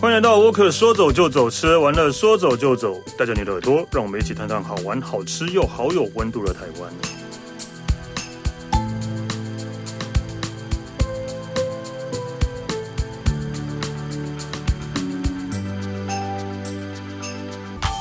欢迎来到沃克，说走就走，吃完了说走就走，带着你的耳朵，让我们一起探探好玩、好吃又好有温度的台湾。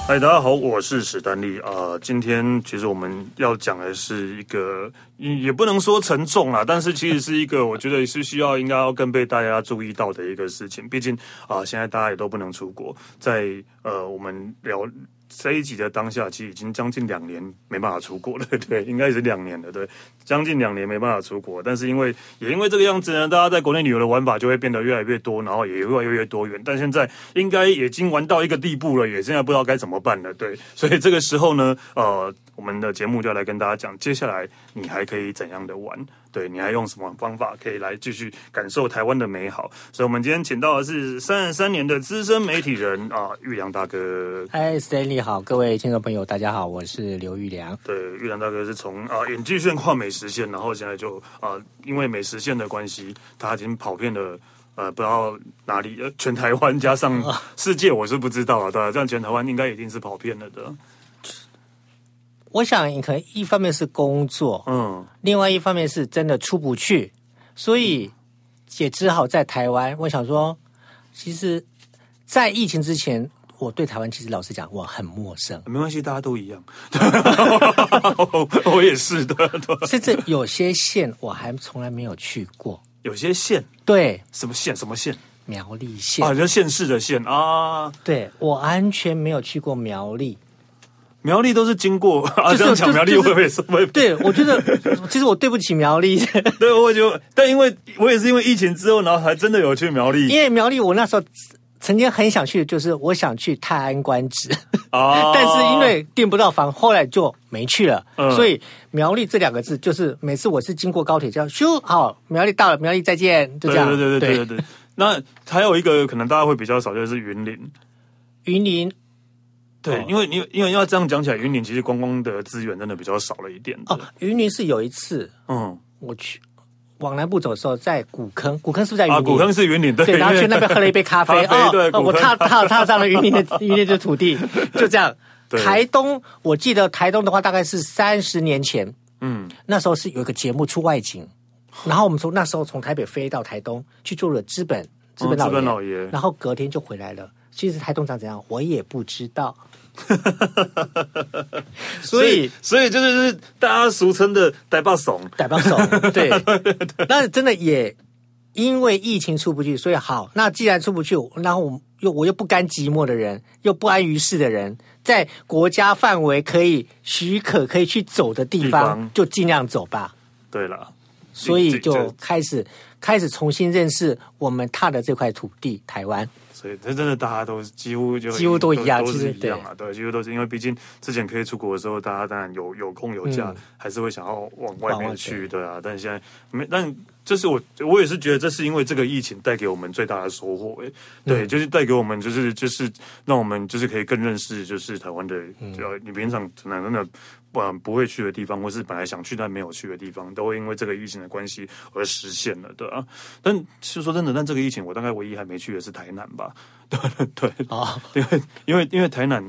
嗨，大家好，我是史丹利啊、呃。今天其实我们要讲的是一个，也不能说沉重啦，但是其实是一个 我觉得是需要应该要更被大家注意到的一个事情。毕竟啊、呃，现在大家也都不能出国，在呃，我们聊。这一集的当下，其实已经将近两年没办法出国了，对，应该是两年了，对，将近两年没办法出国。但是因为也因为这个样子呢，大家在国内旅游的玩法就会变得越来越多，然后也越来越多元。但现在应该已经玩到一个地步了，也现在不知道该怎么办了，对。所以这个时候呢，呃，我们的节目就要来跟大家讲，接下来你还可以怎样的玩。对，你还用什么方法可以来继续感受台湾的美好？所以，我们今天请到的是三十三年的资深媒体人啊，玉良大哥。嗨，Stanley 好，各位听众朋友，大家好，我是刘玉良。对，玉良大哥是从啊演技线跨美食线，然后现在就啊，因为美食线的关系，他已经跑遍了呃，不知道哪里，全台湾加上世界，我是不知道啊。对，这样全台湾应该一定是跑遍了的。我想，你可能一方面是工作，嗯，另外一方面是真的出不去，所以也只好在台湾。我想说，其实，在疫情之前，我对台湾其实老实讲，我很陌生。没关系，大家都一样，我也是的。甚至有些县我还从来没有去过。有些县，对，什么县？什么县？苗栗县啊，就县市的县啊。对，我完全没有去过苗栗。苗栗都是经过，啊，就是、这样讲苗栗会不会是会？对，我觉得其实我对不起苗栗。对，我就但因为我也是因为疫情之后，然后还真的有去苗栗。因为苗栗我那时候曾经很想去，就是我想去泰安官职啊，但是因为订不到房，后来就没去了。嗯、所以苗栗这两个字，就是每次我是经过高铁，这样咻，好，苗栗到了，苗栗再见，就这样。对对对对，对，对。那还有一个可能大家会比较少，就是云林，云林。对，因为因为因为要这样讲起来，云林其实观光的资源真的比较少了一点。哦，云林是有一次，嗯，我去往南部走的时候，在古坑，古坑是不是在云林？啊，古坑是云林，对，对，然后去那边喝了一杯咖啡，咖啡对哦，我踏踏踏上了云林的 云林的土地，就这样。台东，我记得台东的话，大概是三十年前，嗯，那时候是有一个节目出外景，然后我们从那时候从台北飞到台东去做了资本资本老爷，然后隔天就回来了。其实台东长怎样，我也不知道。所以，所以就是就是大家俗称的“台北怂”，台北怂。对，那真的也因为疫情出不去，所以好。那既然出不去，然后我又我又不甘寂寞的人，又不安于世的人，在国家范围可以许可可以去走的地方，地方就尽量走吧。对了，所以就开始开始重新认识我们踏的这块土地——台湾。所以这真的大家都几乎就几乎都一样，都是一样啊，对，几乎都是因为毕竟之前可以出国的时候，大家当然有有空有假，嗯，还是会想要往外面去，对啊。但现在没，但这是我我也是觉得这是因为这个疫情带给我们最大的收获，哎，对，嗯，就是带给我们就是就是让我们就是可以更认识就是台湾的，只要你平常可能真的。不不会去的地方，或是本来想去但没有去的地方，都会因为这个疫情的关系而实现了，对啊。但其实说真的，但这个疫情我大概唯一还没去的是台南吧，对对啊，因为因为因为台南。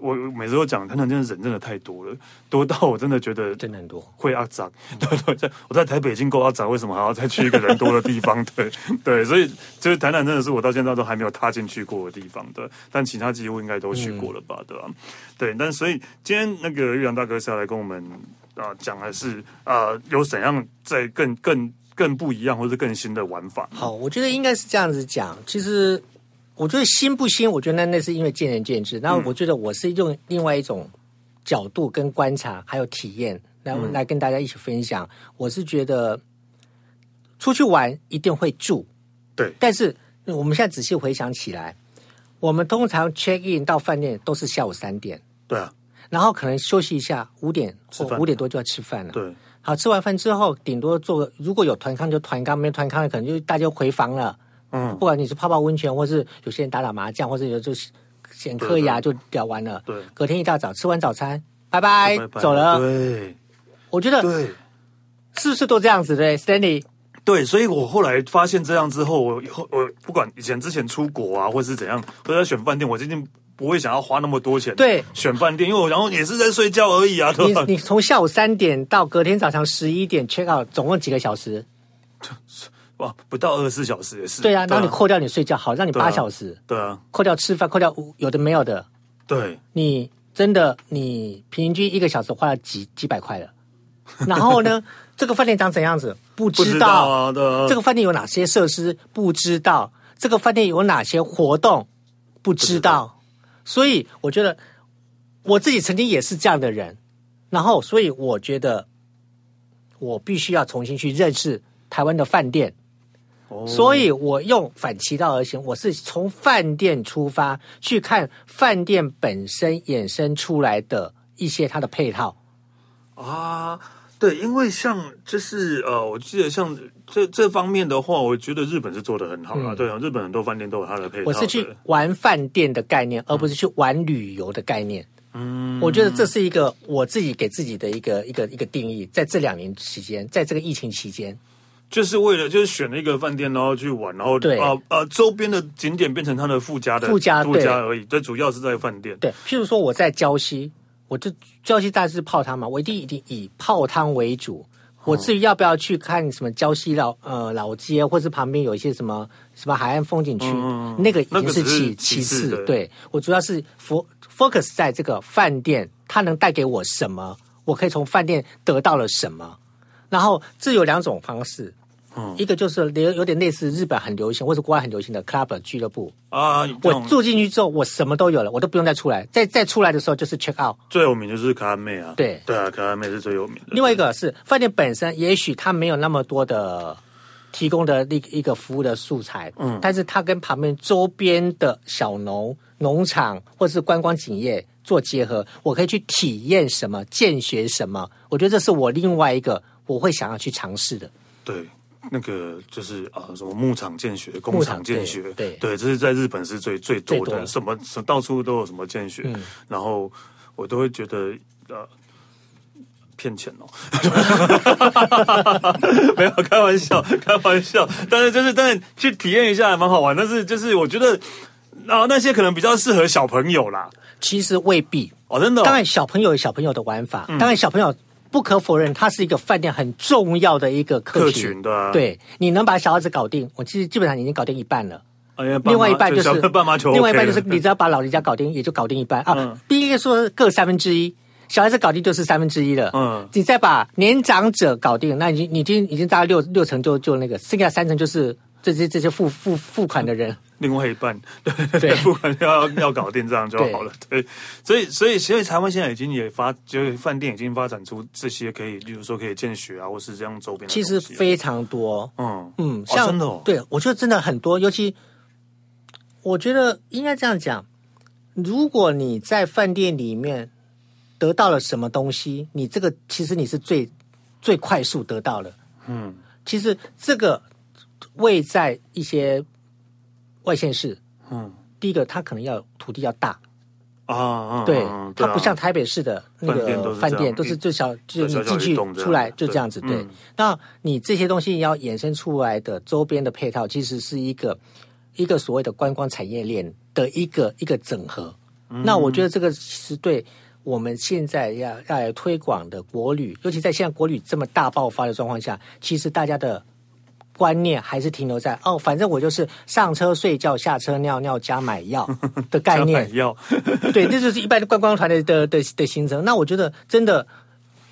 我每次都讲，台南真的人真的太多了，多到我真的觉得真的很多会阿杂。对对，在我在台北已经够阿杂，为什么还要再去一个人多的地方？对对，所以就是台南真的是我到现在都还没有踏进去过的地方的，但其他几乎应该都去过了吧？对吧？对，但所以今天那个玉阳大哥是要来跟我们啊讲的是啊有怎样在更更更不一样或者更新的玩法？好，我觉得应该是这样子讲，其实。我觉得新不新？我觉得那那是因为见仁见智。然后我觉得我是用另外一种角度跟观察，还有体验，然后来跟大家一起分享。我是觉得出去玩一定会住，对。但是我们现在仔细回想起来，我们通常 check in 到饭店都是下午三点，对啊。然后可能休息一下，五点或五点多就要吃饭了，对。好，吃完饭之后，顶多做如果有团康就团康，没团康的可能就大家回房了。嗯，不管你是泡泡温泉，或是有些人打打麻将，或者有就剪颗牙就聊完了。对，隔天一大早吃完早餐，拜拜，拜拜走了。对，我觉得对，是不是都这样子？对，Stanley。对，所以我后来发现这样之后，我以后我不管以前之前出国啊，或是怎样，或者选饭店，我最近不会想要花那么多钱。对，选饭店，因为我然后也是在睡觉而已啊。你你从下午三点到隔天早上十一点 check out，总共几个小时？哇，不到二十四小时也是。对啊，然后你扣掉你睡觉，好，让你八小时。对啊，扣掉吃饭，扣掉有的没有的。对，你真的你平均一个小时花了几几百块了。然后呢，这个饭店长怎样子？不知道。啊，对啊。这个饭店有哪些设施？不知道。这个饭店有哪些活动？不。知道。所以我觉得我自己曾经也是这样的人。然后，所以我觉得我必须要重新去认识台湾的饭店。哦。所以我用反其道而行，我是从饭店出发去看饭店本身衍生出来的一些它的配套啊。对，因为像就是呃，我记得像这这方面的话，我觉得日本是做的很好啊。嗯、对啊，日本很多饭店都有它的配套。我是去玩饭店的概念，嗯、而不是去玩旅游的概念。嗯，我觉得这是一个我自己给自己的一个一个一个定义。在这两年期间，在这个疫情期间，就是为了就是选了一个饭店，然后去玩，然后对啊呃，周边的景点变成它的附加的附加附加而已。对，主要是在饭店。对，譬如说我在礁溪。我就礁溪大致泡汤嘛，我一定一定以泡汤为主。我至于要不要去看什么礁溪老呃老街，或是旁边有一些什么什么海岸风景区，嗯、那个已经是其其次。对，我主要是 focus 在这个饭店，它能带给我什么，我可以从饭店得到了什么。然后这有两种方式。一个就是有有点类似日本很流行或者国外很流行的 club 俱乐部啊，我住进去之后，我什么都有了，我都不用再出来。再再出来的时候就是 check out。最有名就是卡妹啊，对对啊，卡妹是最有名的。另外一个是饭店本身，也许它没有那么多的提供的一一个服务的素材，嗯，但是它跟旁边周边的小农农场或者是观光景业做结合，我可以去体验什么，见学什么。我觉得这是我另外一个我会想要去尝试的。对。那个就是啊，什么牧场见学、工厂见学，对。对，这是在日本是最最多的，多什么到处都有什么见学，嗯、然后我都会觉得呃骗钱哦，没有开玩笑，开玩笑，但是就是但是去体验一下还蛮好玩，但是就是我觉得然啊那些可能比较适合小朋友啦，其实未必哦，真的、哦，当然小朋友有小朋友的玩法，嗯、当然小朋友。不可否认，它是一个饭店很重要的一个客群，对，你能把小孩子搞定，我其实基本上已经搞定一半了。另外一半就是 爸妈球，另外一半就是你只要把老人家搞定，也就搞定一半啊。第一个说各三分之一，小孩子搞定就是三分之一了。嗯，你再把年长者搞定，那已经已经已经大概六六成就就那个，剩下三成就是这些这些付付付款的人。另外一半，对 对，不管要要搞定这样就好了。对，所以所以所以台湾现在已经也发，就是饭店已经发展出这些可以，比如说可以见学啊，或是这样周边。其实非常多，嗯嗯，像、哦、真的、哦，对我觉得真的很多，尤其我觉得应该这样讲，如果你在饭店里面得到了什么东西，你这个其实你是最最快速得到了。嗯，其实这个位在一些。外县市，嗯，第一个它可能要土地要大啊，对，它不像台北市的那个饭店都是最小，就是你进去出来就这样子，对。那你这些东西要衍生出来的周边的配套，其实是一个一个所谓的观光产业链的一个一个整合。那我觉得这个其实对我们现在要要来推广的国旅，尤其在现在国旅这么大爆发的状况下，其实大家的。观念还是停留在哦，反正我就是上车睡觉，下车尿尿加买药 的概念。买药，对，这就是一般的观光团的的的的行程。那我觉得真的，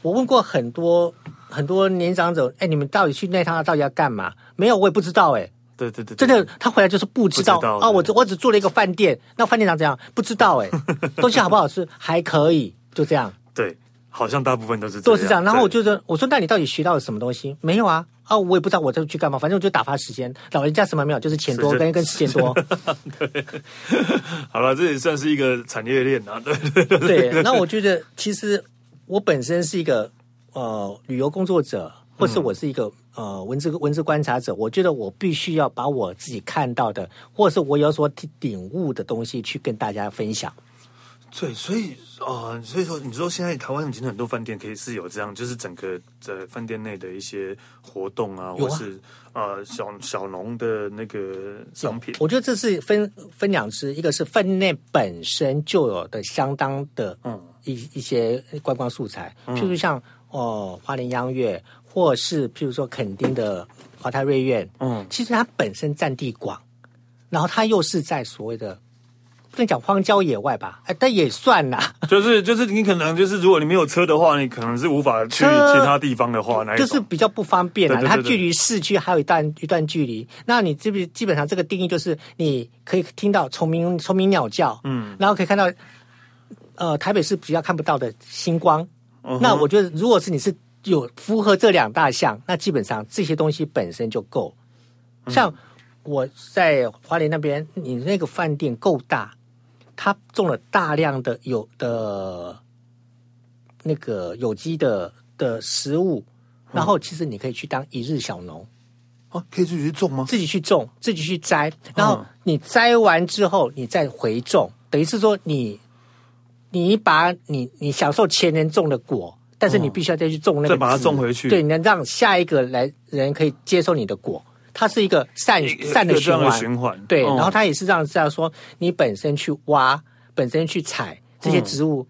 我问过很多很多年长者，哎，你们到底去那趟到底要干嘛？没有，我也不知道。哎，对对对，真的，他回来就是不知道啊。我只我只住了一个饭店，那饭店长怎样？不知道。哎，东西好不好吃？还可以，就这样。对，好像大部分都是都是这样。然后我就说，我说那你到底学到了什么东西？没有啊。啊，我也不知道我这去干嘛，反正我就打发时间。老人家什么没有，就是钱多跟跟时间多。对，好了，这也算是一个产业链啊。对对对。那我觉得，其实我本身是一个呃旅游工作者，或是我是一个呃文字文字观察者。我觉得我必须要把我自己看到的，或是我有所领悟的东西，去跟大家分享。对，所以啊、呃，所以说你说现在台湾已经很多饭店可以是有这样，就是整个在饭店内的一些活动啊，啊或是呃小小农的那个商品。我觉得这是分分两支，一个是饭店内本身就有的相当的嗯一一些观光素材，譬如像哦、呃、花莲央月，或是譬如说垦丁的华泰瑞苑，嗯，其实它本身占地广，然后它又是在所谓的。不能讲荒郊野外吧，哎，但也算啦。就 是就是，你可能就是，如果你没有车的话，你可能是无法去其他地方的话，那就是比较不方便啦。它距离市区还有一段一段距离。那你这边基本上这个定义就是，你可以听到虫鸣虫鸣鸟叫，嗯，然后可以看到，呃，台北市比较看不到的星光。嗯、那我觉得，如果是你是有符合这两大项，那基本上这些东西本身就够。像我在花莲那边，你那个饭店够大。他种了大量的有的那个有机的的食物，然后其实你可以去当一日小农，啊，可以自己去种吗？自己去种，自己去摘，然后你摘完之后，你再回种，等于是说你你把你你享受前人种的果，但是你必须要再去种那个，再把它种回去，对，你能让下一个来人可以接受你的果。它是一个善善的循环，循环。对，然后它也是这样这样说，你本身去挖，本身去采这些植物，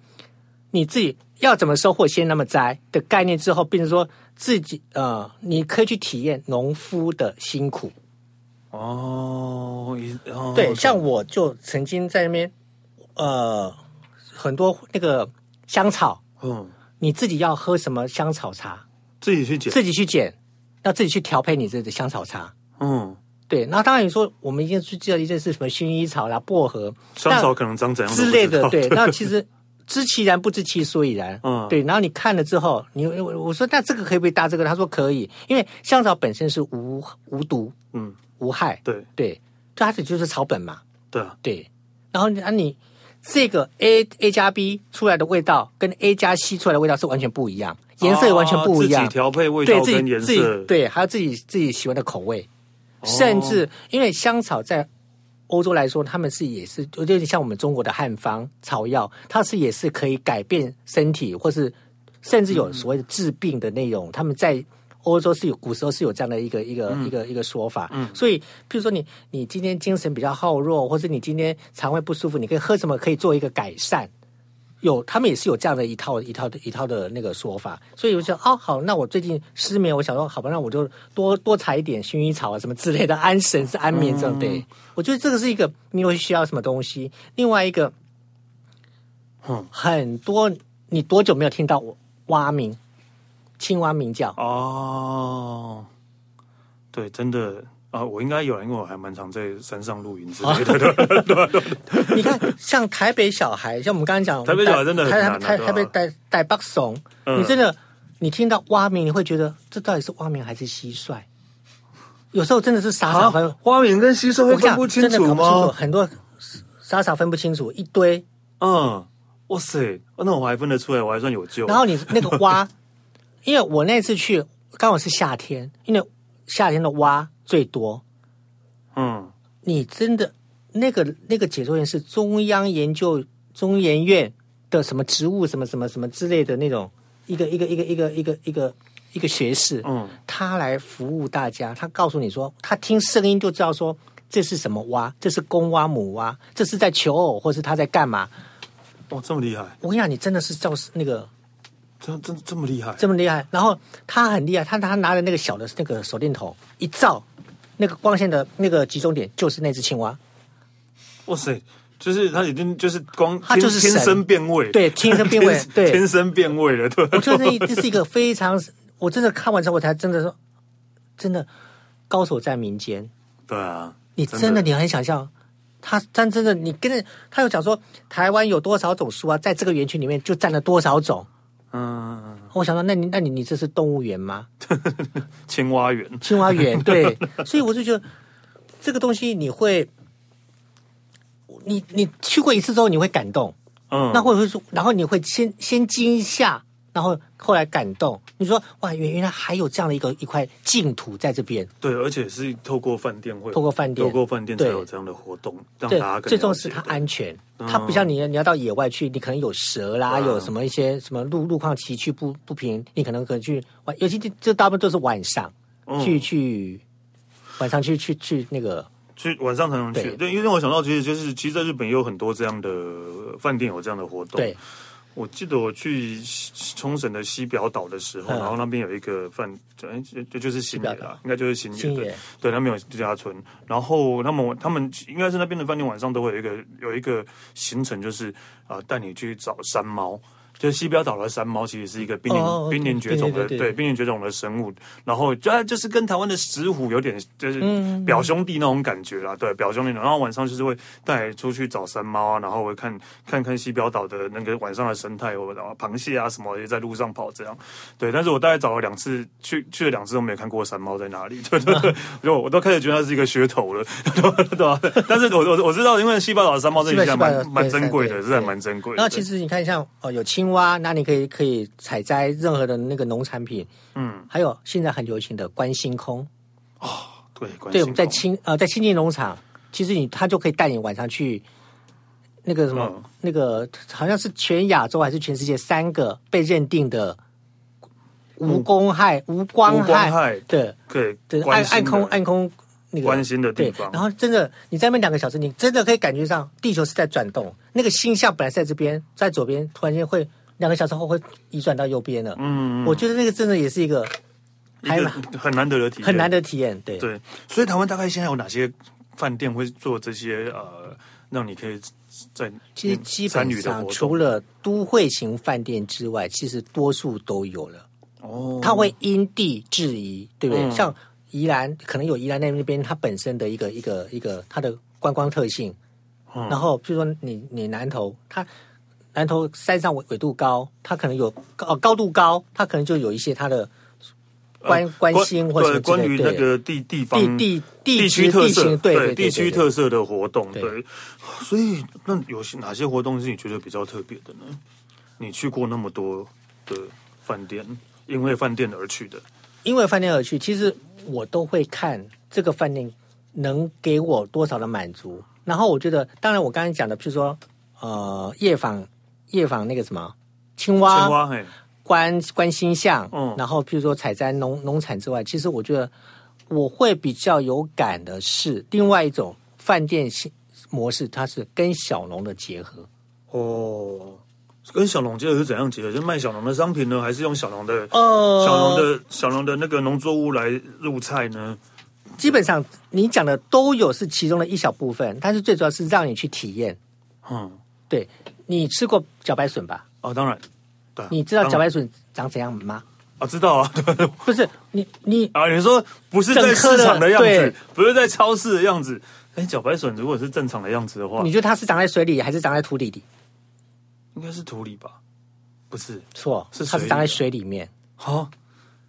你自己要怎么收获，先那么摘的概念之后，变成说自己呃，你可以去体验农夫的辛苦。哦，对，像我就曾经在那边，呃，很多那个香草，嗯，你自己要喝什么香草茶，自己去捡，自己去捡。要自己去调配你自己的香草茶，嗯，对。那当然你说我们一定是记得一件是什么薰衣草啦、薄荷，香草可能长怎样之类的，对。那其实知其然不知其所以然，嗯，对。然后你看了之后，你我说那这个可以不可以搭这个？他说可以，因为香草本身是无无毒，嗯，无害，对对，它这就是草本嘛，对啊，对。然后啊你。这个 A A 加 B 出来的味道跟 A 加 C 出来的味道是完全不一样，颜色也完全不一样。自己调配味道跟颜色，对，对，还有自己自己喜欢的口味。甚至因为香草在欧洲来说，他们是也是有点像我们中国的汉方草药，它是也是可以改变身体，或是甚至有所谓的治病的内容。他们在。欧洲是有古时候是有这样的一个一个、嗯、一个一个说法，嗯，所以譬如说你你今天精神比较耗弱，或者你今天肠胃不舒服，你可以喝什么可以做一个改善？有他们也是有这样的一套一套的一套的那个说法，所以我就说哦好，那我最近失眠，我想说好吧，那我就多多采一点薰衣草啊什么之类的安神是安眠这样、嗯、对。我觉得这个是一个你会需要什么东西，另外一个，嗯，很多你多久没有听到蛙鸣？青蛙鸣叫。哦，对，真的啊，我应该有，因为我还蛮常在山上露营之类的。对 对对，你看，像台北小孩，像我们刚刚讲，台北小孩真的很难，台台北带带北怂，你真的，你听到蛙鸣，你会觉得这到底是蛙鸣还是蟋蟀？有时候真的是傻傻分，蛙鸣跟蟋蟀会分不清楚吗？很多傻傻分不清楚，一堆，嗯，哇塞，那我还分得出来，我还算有救。然后你那个蛙。因为我那次去刚好是夏天，因为夏天的蛙最多。嗯，你真的那个那个解说员是中央研究中研院的什么植物什么什么什么之类的那种一个一个一个一个一个一个一个学士。嗯，他来服务大家，他告诉你说，他听声音就知道说这是什么蛙，这是公蛙母蛙，这是在求偶或是他在干嘛？哦，这么厉害！我跟你讲，你真的是照那个。这这这么厉害，这么厉害。然后他很厉害，他他拿着那个小的那个手电筒一照，那个光线的那个集中点就是那只青蛙。哇塞，就是他已经就是光，他就是天生变味，对，天生变味，对，天生变味了。对，我觉得这这是一个非常，我真的看完之后我才真的说，真的高手在民间。对啊，你真的你很想象，他但真的你跟着他有讲说台湾有多少种树啊，在这个园区里面就占了多少种。嗯，我想说，那你那你你这是动物园吗？青蛙园，青蛙园，对，所以我就觉得这个东西你会，你你去过一次之后你会感动，嗯，那或者会说，然后你会先先惊吓，然后后来感动，你说哇，原原来还有这样的一个一块净土在这边。对，而且是透过饭店会，透过饭店，透过饭店才有这样的活动，让大家更最重要是它安全，它不像你你要到野外去，你可能有蛇啦，有什么一些什么路路况崎岖不不平，你可能可能去晚，尤其这大部分都是晚上去去晚上去去去那个。去晚上才能去，对，因为我想到，其实就是，其实在日本也有很多这样的饭店有这样的活动。对，我记得我去冲绳的西表岛的时候，然后那边有一个饭，哎，就就是新野啦，应该就是新野，对，对，那边有度假村，然后他们他们应该是那边的饭店晚上都会有一个有一个行程，就是啊带你去找山猫。就是西表岛的山猫，其实是一个濒临濒临绝种的，对，濒临绝种的生物。然后就就是跟台湾的石虎有点就是表兄弟那种感觉啦，对，表兄弟。然后晚上就是会带出去找山猫啊，然后会看看看西表岛的那个晚上的生态，或者螃蟹啊什么也在路上跑这样。对，但是我大概找了两次，去去了两次都没有看过山猫在哪里。对对对，就我都开始觉得它是一个噱头了，对吧？但是我我我知道，因为西表岛的山猫这一下蛮蛮珍贵的，是还蛮珍贵。然后其实你看，像哦有青。青蛙，那你可以可以采摘任何的那个农产品，嗯，还有现在很流行的观星空，哦，对，对，我们在清呃在清境农场，其实你他就可以带你晚上去那个什么、嗯、那个好像是全亚洲还是全世界三个被认定的无公害、无光害的，对对，暗暗空暗空。那个关心的地方，然后真的你在那边两个小时，你真的可以感觉上地球是在转动。那个星象本来在这边，在左边，突然间会两个小时后会移转到右边了。嗯，我觉得那个真的也是一个还蛮很难得的体验，很难得体验。对对，所以台湾大概现在有哪些饭店会做这些呃，让你可以在其实基本上除了都会型饭店之外，其实多数都有了。哦，它会因地制宜，对不对？嗯、像。宜兰可能有宜兰那那边它本身的一个一个一个它的观光特性，嗯、然后比如说你你南投，它南投山上纬纬度高，它可能有高高度高，它可能就有一些它的关关心或者关于那个地地方地地地区特色对地区特色的活动对，所以那有些哪些活动是你觉得比较特别的呢？你去过那么多的饭店，因为饭店而去的，因为饭店而去，其实。我都会看这个饭店能给我多少的满足，然后我觉得，当然我刚才讲的，譬如说，呃，夜访夜访那个什么青蛙，青蛙嘿，观观星象，嗯，然后譬如说采摘农农产之外，其实我觉得我会比较有感的是另外一种饭店模式，它是跟小农的结合，哦。跟小农结合是怎样结合？是卖小农的商品呢，还是用小农的、呃、小农的小农的那个农作物来入菜呢？基本上你讲的都有，是其中的一小部分，但是最主要是让你去体验。嗯，对，你吃过茭白笋吧？哦，当然。对，你知道茭白笋长怎样吗？啊，知道啊。不是你你啊，你说不是在市场的样子，不是在超市的样子。哎，茭白笋如果是正常的样子的话，你觉得它是长在水里还是长在土里里？应该是土里吧，不是错，是它是长在水里面。哈，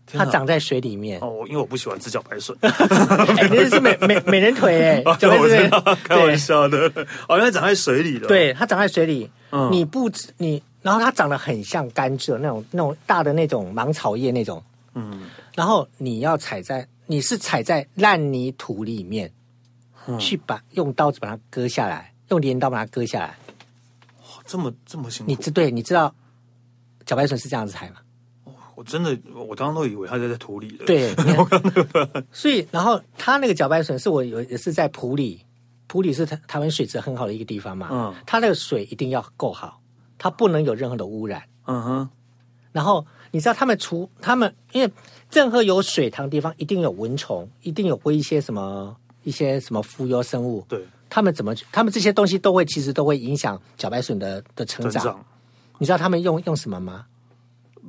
它长在水里面。哦，因为我不喜欢吃茭白笋。哎，那是美美美人腿哎，茭白笋，开玩笑的。哦，因为长在水里的。对，它长在水里。嗯，你不你，然后它长得很像甘蔗那种那种大的那种芒草叶那种。嗯，然后你要踩在，你是踩在烂泥土里面，去把用刀子把它割下来，用镰刀把它割下来。这么这么辛苦，你知对？你知道茭白笋是这样子采吗？哦，我真的，我刚刚都以为它在在土里的。对，所以然后它那个茭白笋是我有也是在埔里，埔里是台台湾水质很好的一个地方嘛。嗯，它那个水一定要够好，它不能有任何的污染。嗯哼。然后你知道他们除他们，因为任何有水塘的地方一定有蚊虫，一定有会一些什么一些什么浮游生物。对。他们怎么？他们这些东西都会，其实都会影响茭白笋的的成长。长你知道他们用用什么吗？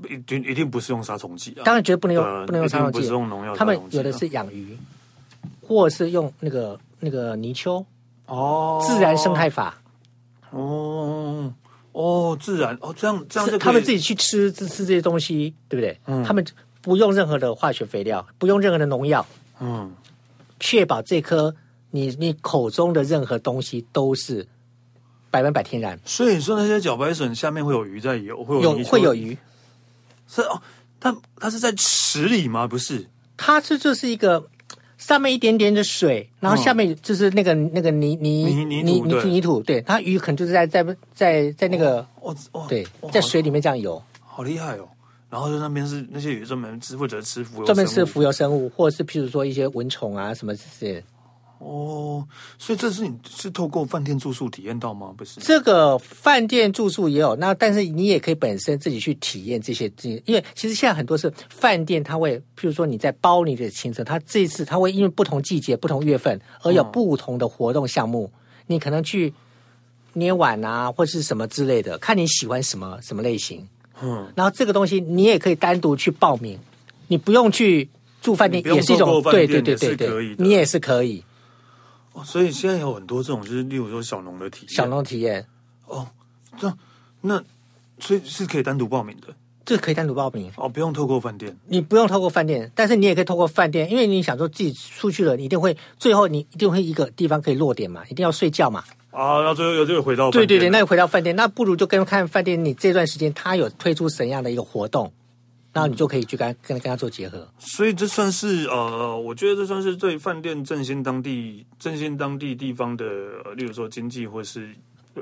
一定一定不是用杀虫剂啊！当然绝对不能用，呃、不能用杀虫剂。不是用农药。他们有的是养鱼，或者是用那个那个泥鳅哦，自然生态法。哦哦，自然哦，这样这样他们自己去吃吃吃这些东西，对不对？嗯，他们不用任何的化学肥料，不用任何的农药，嗯，确保这颗。你你口中的任何东西都是百分百天然，所以说那些茭白笋下面会有鱼在游，会有有会有鱼，是哦，它它是在池里吗？不是，它这就是一个上面一点点的水，然后下面就是那个、嗯、那个泥泥泥泥泥泥土，泥土，对，它鱼可能就是在在在在那个哦哦，对，在水里面这样游，好厉害哦。然后就那边是那些鱼专门吃或者吃浮游，专门吃浮游生物，或者是譬如说一些蚊虫啊什么这些。哦，所以这是你是透过饭店住宿体验到吗？不是，这个饭店住宿也有，那但是你也可以本身自己去体验这些这些，因为其实现在很多是饭店，它会譬如说你在包你的行程，它这一次它会因为不同季节、不同月份而有不同的活动项目，嗯、你可能去捏碗啊，或是什么之类的，看你喜欢什么什么类型。嗯，然后这个东西你也可以单独去报名，你不用去住饭店，也是一种对对对对对，你也是可以。哦，所以现在有很多这种，就是例如说小农的体验，小农体验。哦，这那所以是可以单独报名的，这可以单独报名。哦，不用透过饭店，你不用透过饭店，但是你也可以透过饭店，因为你想说自己出去了，你一定会最后你一定会一个地方可以落点嘛，一定要睡觉嘛。啊，然后最后又就回到对对对，那就回到饭店，那不如就跟看饭店，你这段时间他有推出什么样的一个活动，然后你就可以去跟跟跟他做结合。所以这算是呃，我觉得这算是对饭店振兴当地振兴当地地方的，例如说经济或是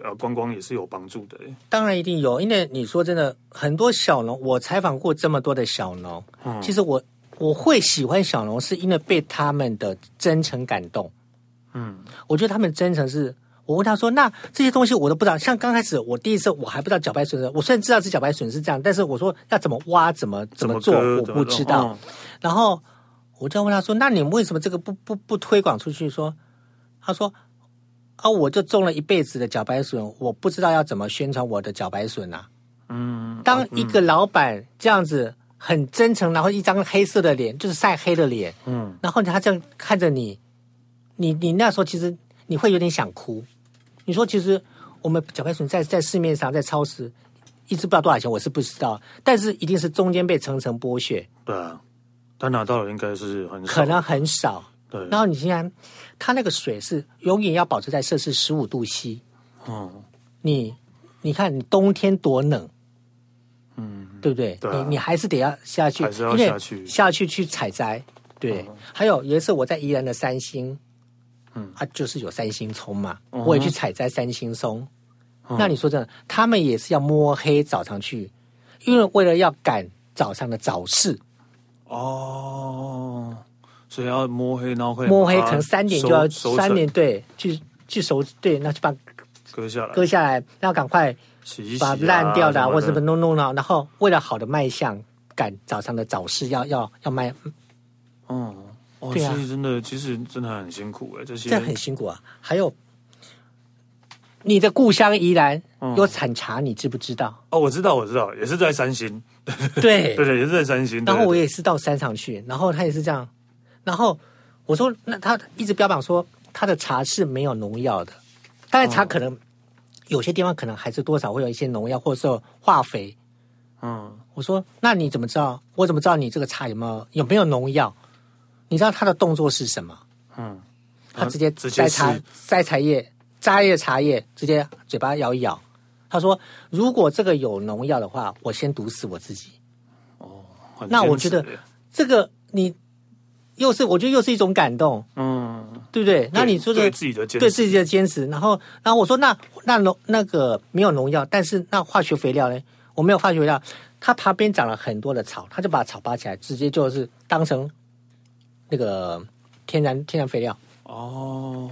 呃观光也是有帮助的。当然一定有，因为你说真的，很多小农，我采访过这么多的小农，嗯，其实我我会喜欢小农，是因为被他们的真诚感动。嗯，我觉得他们真诚是。我问他说：“那这些东西我都不知道。像刚开始我第一次我还不知道茭白笋，我虽然知道是茭白笋是这样，但是我说要怎么挖、怎么怎么做，我不知道。嗯、然后我就问他说：‘那你们为什么这个不不不推广出去？’说他说：‘啊，我就种了一辈子的茭白笋，我不知道要怎么宣传我的茭白笋啊。’嗯，当一个老板这样子很真诚，然后一张黑色的脸，就是晒黑的脸，嗯，然后他这样看着你，你你那时候其实你会有点想哭。”你说，其实我们茭白笋在在市面上，在超市一直不知道多少钱，我是不知道，但是一定是中间被层层剥削。对啊，他拿到了应该是很少，可能很少。对，然后你现在，它那个水是永远要保持在摄氏十五度 C。嗯，你你看，你冬天多冷，嗯，对不对？对啊，你你还是得要下去，还是要下去下去去采摘。对，嗯，还有有一次我在宜兰的三星。嗯，啊，就是有三星葱嘛，嗯、我也去采摘三星松。嗯、那你说真的，他们也是要摸黑早上去，因为为了要赶早上的早市。哦，所以要摸黑，然后会摸黑，可能三点就要三点对，去去熟对，那就把割下来，割下来，要赶快洗一洗、啊、把烂掉的、啊、或者什么弄弄了，然后为了好的卖相，赶早上的早市要要要卖。嗯。哦，其实真的，其实真的很辛苦哎，这些这很辛苦啊。还有，你的故乡宜兰有产茶，你知不知道？哦，我知道，我知道，也是在三星。对 对对，也是在三星。然后我也是到山上去，然后他也是这样。然后我说，那他一直标榜说他的茶是没有农药的，当然茶可能有些地方可能还是多少会有一些农药，或者说化肥。嗯，我说那你怎么知道？我怎么知道你这个茶有没有有没有农药？你知道他的动作是什么？嗯，他直接摘茶摘茶叶摘叶茶叶，直接嘴巴咬一咬。他说：“如果这个有农药的话，我先毒死我自己。”哦，那我觉得这个你又是我觉得又是一种感动，嗯，对不对？对那你说的对自己的坚持对自己的坚持，然后然后我说那那农那个没有农药，但是那化学肥料呢？我没有化学肥料，它旁边长了很多的草，他就把草拔起来，直接就是当成。那个天然天然肥料。哦，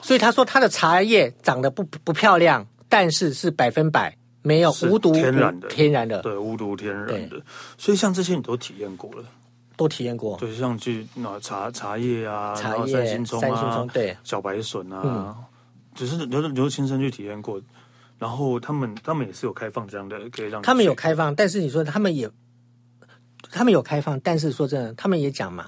所以他说他的茶叶长得不不漂亮，但是是百分百没有无毒天然的。天然的。对无毒天然的，所以像这些你都体验过了，都体验过，对，像去那茶茶叶啊，茶叶三星葱啊，对，小白笋啊，只是留留亲身去体验过，然后他们他们也是有开放这样的，可以让他们有开放，但是你说他们也。他们有开放，但是说真的，他们也讲嘛，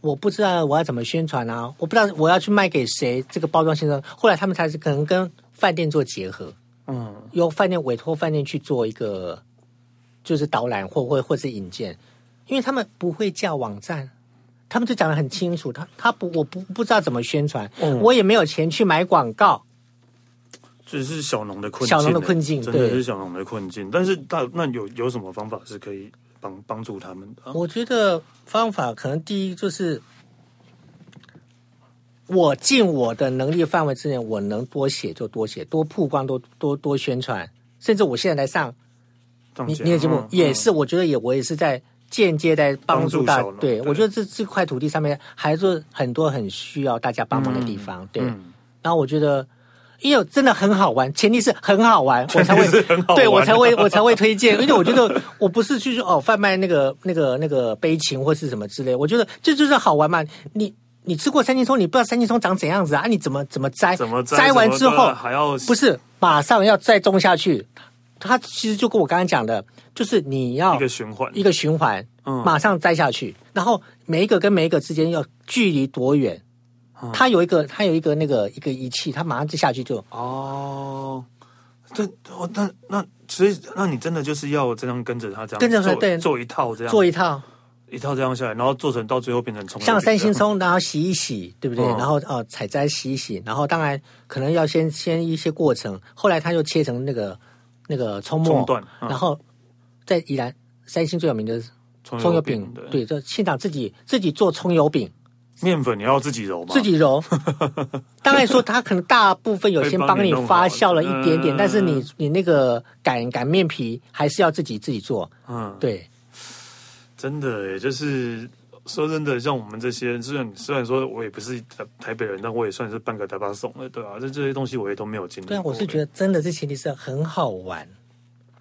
我不知道我要怎么宣传啊，我不知道我要去卖给谁，这个包装先生。后来他们才是可能跟饭店做结合，嗯，由饭店委托饭店去做一个，就是导览或或或是引荐，因为他们不会叫网站，他们就讲的很清楚，他他不我不不知道怎么宣传，嗯，我也没有钱去买广告。这是小农的困境，小农的困境，真的是小农的困境。但是大那有有什么方法是可以帮帮助他们的？我觉得方法可能第一就是。我尽我的能力范围之内，我能多写就多写，多曝光，多多多宣传。甚至我现在来上你你的节目，嗯、也是我觉得也我也是在间接在帮助大。对，对我觉得这这块土地上面还是很多很需要大家帮忙的地方。嗯、对，嗯、然后我觉得，因为真的很好玩，前提是很好玩，我才会对我才会我才会推荐。因为我觉得我不是去哦贩卖那个那个那个悲情或是什么之类，我觉得这就是好玩嘛，你。你吃过三青葱，你不知道三青葱长怎样子啊？你怎么怎么摘？怎么摘？摘完之后还要不是马上要再种下去？它其实就跟我刚刚讲的，就是你要一个循环，一个循环，嗯，马上摘下去，然后每一个跟每一个之间要距离多远？嗯、它有一个，它有一个那个一个仪器，它马上就下去就哦。这我那那所以那你真的就是要这样跟着他这样跟着它对。做一套这样。做一套。一套这样下来，然后做成到最后变成葱，像三星葱，然后洗一洗，对不对？嗯、然后哦，采摘洗一洗，然后当然可能要先先一些过程，后来他又切成那个那个葱末，段嗯、然后在宜兰三星最有名的葱油饼，对，就现场自己自己做葱油饼，面粉你要自己揉吗？自己揉。当然说他可能大部分有先帮你发酵了一点点，但是你你那个擀擀面皮还是要自己自己做，嗯，对。真的耶，就是说真的，像我们这些，虽然虽然说我也不是台台北人，但我也算是半个台巴怂了，对吧、啊？这这些东西我也都没有经历过。对啊，我是觉得真的，这前提是很好玩。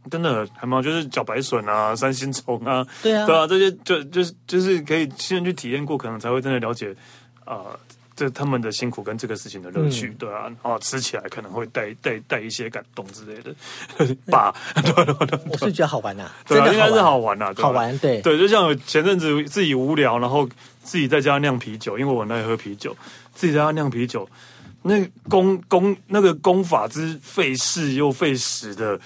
真的还蛮就是茭白笋啊、三星虫啊，对啊，对啊，这些就就是就是可以先去体验过，可能才会真的了解啊。呃这他们的辛苦跟这个事情的乐趣，嗯、对啊，啊吃起来可能会带带带一些感动之类的，吧？我是觉得好玩呐、啊，对啊，应该是好玩呐、啊，好玩，对对，就像前阵子自己无聊，然后自己在家酿啤酒，因为我很爱喝啤酒，自己在家酿啤酒，那工工那个工法之费事又费时的。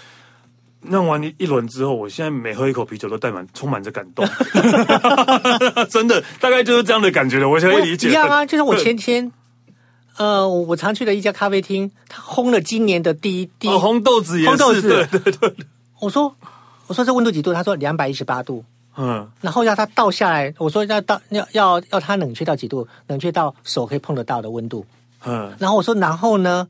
弄完一一轮之后，我现在每喝一口啤酒都带满充满着感动，真的大概就是这样的感觉了。我现在理解一样啊，就是我前天，呃，我常去的一家咖啡厅，他烘了今年的第一第一、哦、红豆子也是，红豆子对对对。我说我说这温度几度？他说两百一十八度。嗯，然后要他倒下来，我说要倒要要要它冷却到几度？冷却到手可以碰得到的温度。嗯，然后我说，然后呢，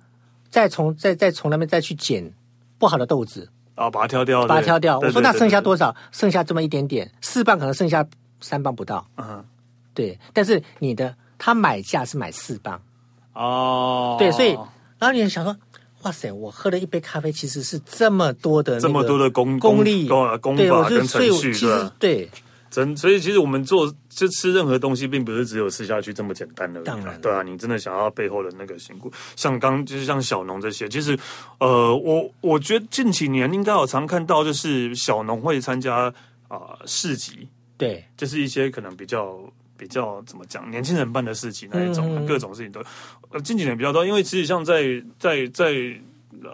再从再再从那边再去捡不好的豆子。啊，把它挑掉，把它挑掉。我说那剩下多少？剩下这么一点点，四磅可能剩下三磅不到。嗯，对。但是你的他买价是买四磅哦，对，所以然后你想说，哇塞，我喝了一杯咖啡，其实是这么多的这么多的功功力功功法跟程序，是对。真，所以其实我们做就吃任何东西，并不是只有吃下去这么简单的。当然，对啊，你真的想要背后的那个辛苦，像刚就是像小农这些，其实呃，我我觉得近几年应该有常看到，就是小农会参加啊、呃、市集，对，就是一些可能比较比较怎么讲，年轻人办的市集那一种，嗯、各种事情都呃近几年比较多，因为其实像在在在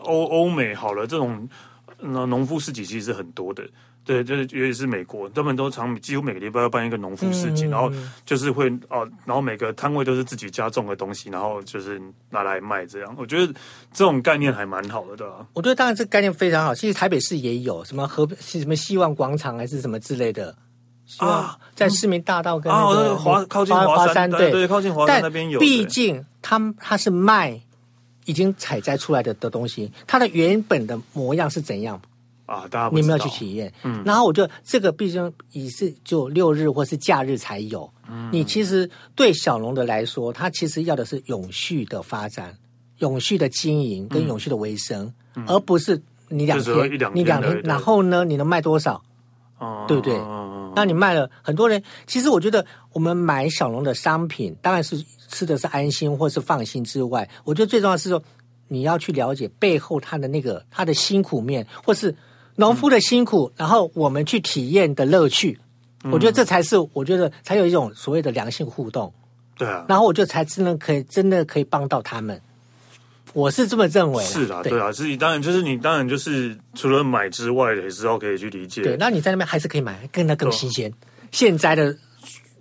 欧欧美好了这种那农夫市集其实是很多的。对，就是尤其是美国，他们都常几乎每个礼拜要办一个农夫市集，嗯、然后就是会哦，然后每个摊位都是自己家种的东西，然后就是拿来卖这样。我觉得这种概念还蛮好的，对吧？我觉得当然这个概念非常好。其实台北市也有什么和什么希望广场还是什么之类的啊，在市民大道跟那个华、啊、靠近华山，山对对，靠近华山那边有。毕竟他他是卖已经采摘出来的的东西，它的原本的模样是怎样？啊，大家你们要去体验，嗯，然后我觉得这个毕竟也是就六日或是假日才有，嗯，你其实对小农的来说，他其实要的是永续的发展、永续的经营跟永续的维生，嗯、而不是你两天，两天你两天，然后呢，你能卖多少？哦，对不对？哦，那你卖了很多人，其实我觉得我们买小龙的商品，当然是吃的是安心或是放心之外，我觉得最重要的是说你要去了解背后他的那个他的辛苦面，或是。农夫的辛苦，然后我们去体验的乐趣，嗯、我觉得这才是我觉得才有一种所谓的良性互动。对啊，然后我就才真的可以真的可以帮到他们。我是这么认为。是啊，对，对啊，是当然就是你当然就是除了买之外，也是要可以去理解。对，那你在那边还是可以买，更那更新鲜，现摘的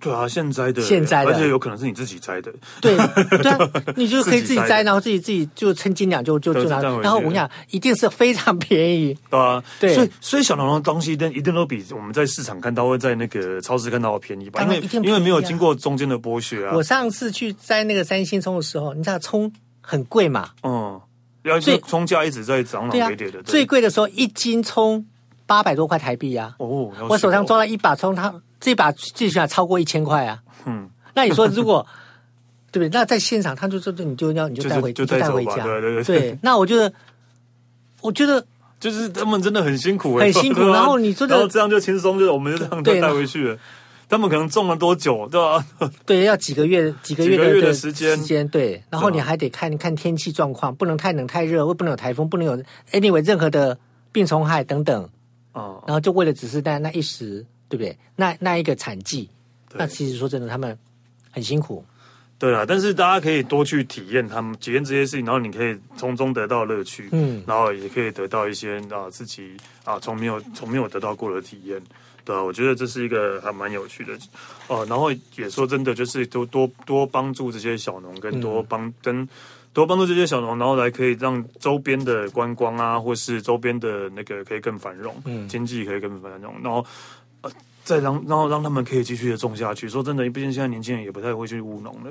对啊，现摘的，现摘的，而且有可能是你自己摘的。对 对啊，你就可以自己摘，然后自己自己就称斤两就就就拿。然后我跟你讲，一定是非常便宜。对啊，对，所以所以小农的东西，一定一定都比我们在市场看到或在那个超市看到的便宜吧？因为因为没有经过中间的剥削啊。我上次去摘那个三星葱的时候，你知道葱很贵嘛？嗯，要是葱价一直在涨涨跌跌的。最贵的时候，一斤葱八百多块台币呀。哦，我手上抓了一把葱，它这把最起码超过一千块啊。嗯，那你说如果对不对？那在现场，他就说：“你就要你就带回就带回家。”对对对。那我觉得，我觉得就是他们真的很辛苦，很辛苦。然后你说，然后这样就轻松，就是我们就这样带回去了。他们可能种了多久，对吧？对，要几个月几个月的时间时间。对，然后你还得看看天气状况，不能太冷太热，或不能有台风，不能有 anyway 任何的病虫害等等。哦。然后就为了只是在那一时，对不对？那那一个产季。那其实说真的，他们很辛苦。对啊，但是大家可以多去体验他们体验这些事情，然后你可以从中得到乐趣，嗯，然后也可以得到一些啊自己啊从没有从没有得到过的体验，对啊，我觉得这是一个还蛮有趣的哦。然后也说真的，就是多多多帮助这些小农，跟多帮、嗯、跟多帮助这些小农，然后来可以让周边的观光啊，或是周边的那个可以更繁荣，嗯，经济可以更繁荣，然后。再让，然后让他们可以继续的种下去。说真的，毕竟现在年轻人也不太会去务农了。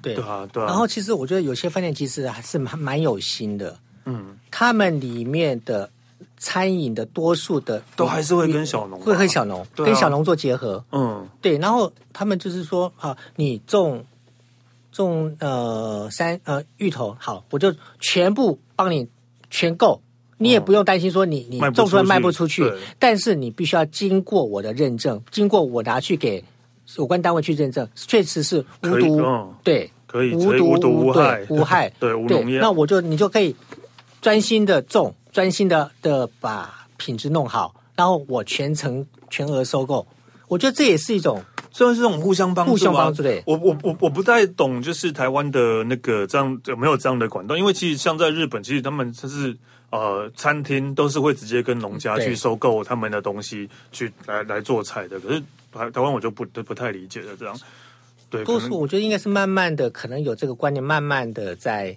对，对啊，对啊。然后其实我觉得有些饭店其实还是蛮蛮有心的。嗯，他们里面的餐饮的多数的都还是会跟小农会跟小农、啊、跟小农做结合。嗯，对。然后他们就是说啊，你种种呃山呃芋头，好，我就全部帮你全购。你也不用担心说你你种出来卖不出去，但是你必须要经过我的认证，经过我拿去给有关单位去认证，确实是无毒，对，可以无毒无害无害，对无农业。那我就你就可以专心的种，专心的的把品质弄好，然后我全程全额收购。我觉得这也是一种，虽然是这种互相帮助，互相帮助的。我我我我不太懂，就是台湾的那个这样有没有这样的管道？因为其实像在日本，其实他们就是。呃，餐厅都是会直接跟农家去收购他们的东西，去来来做菜的。可是台台湾我就不不太理解了，这样。对，多数我觉得应该是慢慢的，可能有这个观念，慢慢的在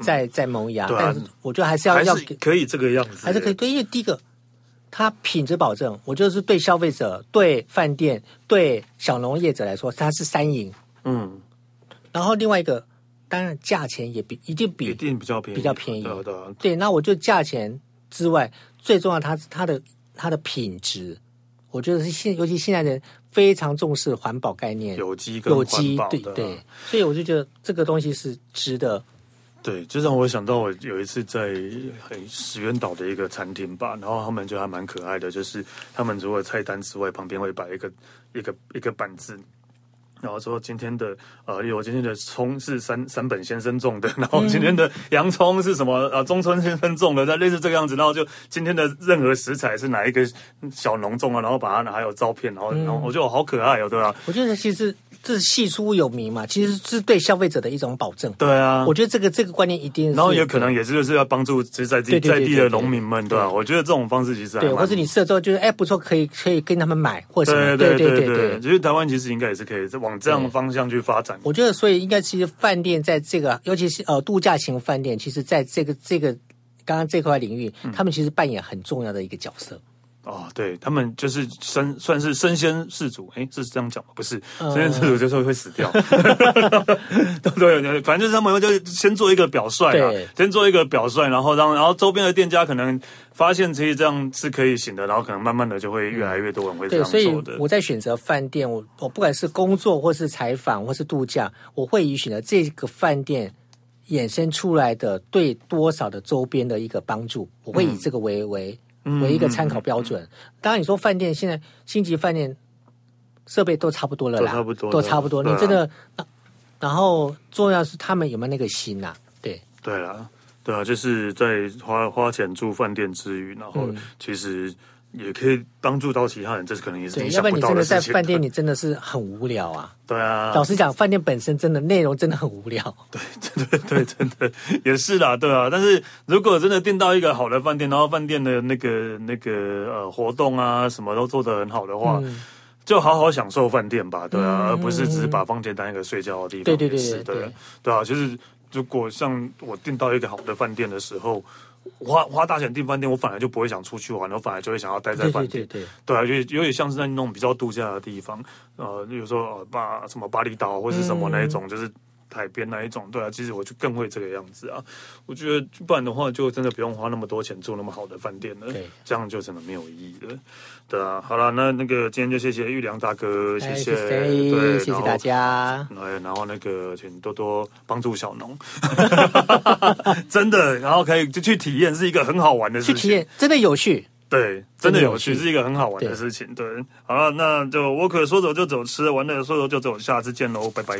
在在萌芽。但是我觉得还是要还是可以这个样子，还是可以。对，因为第一个，它品质保证，我觉得是对消费者、对饭店、对小农业者来说，它是三赢。嗯。然后另外一个。当然，价钱也比一定比一定比较便宜，比较便宜。对对，对，对，那我就价钱之外，最重要它它的它的品质，我觉得是现尤其现在人非常重视环保概念，有机有机对对，所以我就觉得这个东西是值得。对，就让我想到我有一次在石原岛的一个餐厅吧，然后他们就还蛮可爱的，就是他们除了菜单之外，旁边会摆一个一个一个板子。然后说今天的呃，例如今天的葱是三三本先生种的，然后今天的洋葱是什么呃，中村先生种的，在类似这个样子。然后就今天的任何食材是哪一个小农种啊，然后把它还有照片，然后然后我觉得好可爱哦，对吧？我觉得其实。这是系出有名嘛，其实是对消费者的一种保证。对啊，我觉得这个这个观念一定是。然后也可能也是就是要帮助其实在地在地的农民们，对吧？我觉得这种方式其实对，或者你试了之后觉得哎不错，可以可以跟他们买或者。对对对对对，其实台湾其实应该也是可以往这样的方向去发展。我觉得所以应该其实饭店在这个，尤其是呃度假型饭店，其实在这个这个刚刚这块领域，他们其实扮演很重要的一个角色。哦，对他们就是身算是身先士卒，哎，是这样讲吗？不是，身先士卒就是会死掉。对对对，反正就是他们就先做一个表率啊，先做一个表率，然后让然后周边的店家可能发现其实这样是可以行的，然后可能慢慢的就会越来越多人会这样做的。对，所以我在选择饭店，我我不管是工作或是采访或是度假，我会以选择这个饭店衍生出来的对多少的周边的一个帮助，我会以这个为、嗯、为。为一个参考标准。当然，你说饭店现在星级饭店设备都差不多了啦，都差不多，都差不多。你真的，然后重要是他们有没有那个心呐、啊？对，对啊，对啊，就是在花花钱住饭店之余，然后其实。也可以帮助到其他人，这是可能也是你想不到的事情。要不然你真的在饭店，你真的是很无聊啊。对啊，老实讲，饭店本身真的内容真的很无聊。对，真的对，真的也是啦，对啊。但是如果真的订到一个好的饭店，然后饭店的那个那个呃活动啊，什么都做得很好的话。嗯就好好享受饭店吧，对啊，而不是只是把房间当一个睡觉的地方。对对对对对，对啊，就是如果像我订到一个好的饭店的时候。花花大钱订饭店，我反而就不会想出去玩，我反而就会想要待在饭店。对对对，对，对啊，有有点像是在那种比较度假的地方，呃，比如说呃巴什么巴厘岛或是什么那一种，嗯、就是。海边那一种，对啊，其实我就更会这个样子啊。我觉得不然的话，就真的不用花那么多钱住那么好的饭店了。对，这样就真的没有意义了。对啊，好了，那那个今天就谢谢玉良大哥，谢谢，对，谢谢大家。哎，然后那个请多多帮助小农，真的，然后可以就去体验，是一个很好玩的事情。去体验，真的有趣。对，真的有趣，是一个很好玩的事情。对，好了，那就我可说走就走，吃完了说走就走，下次见喽，拜拜。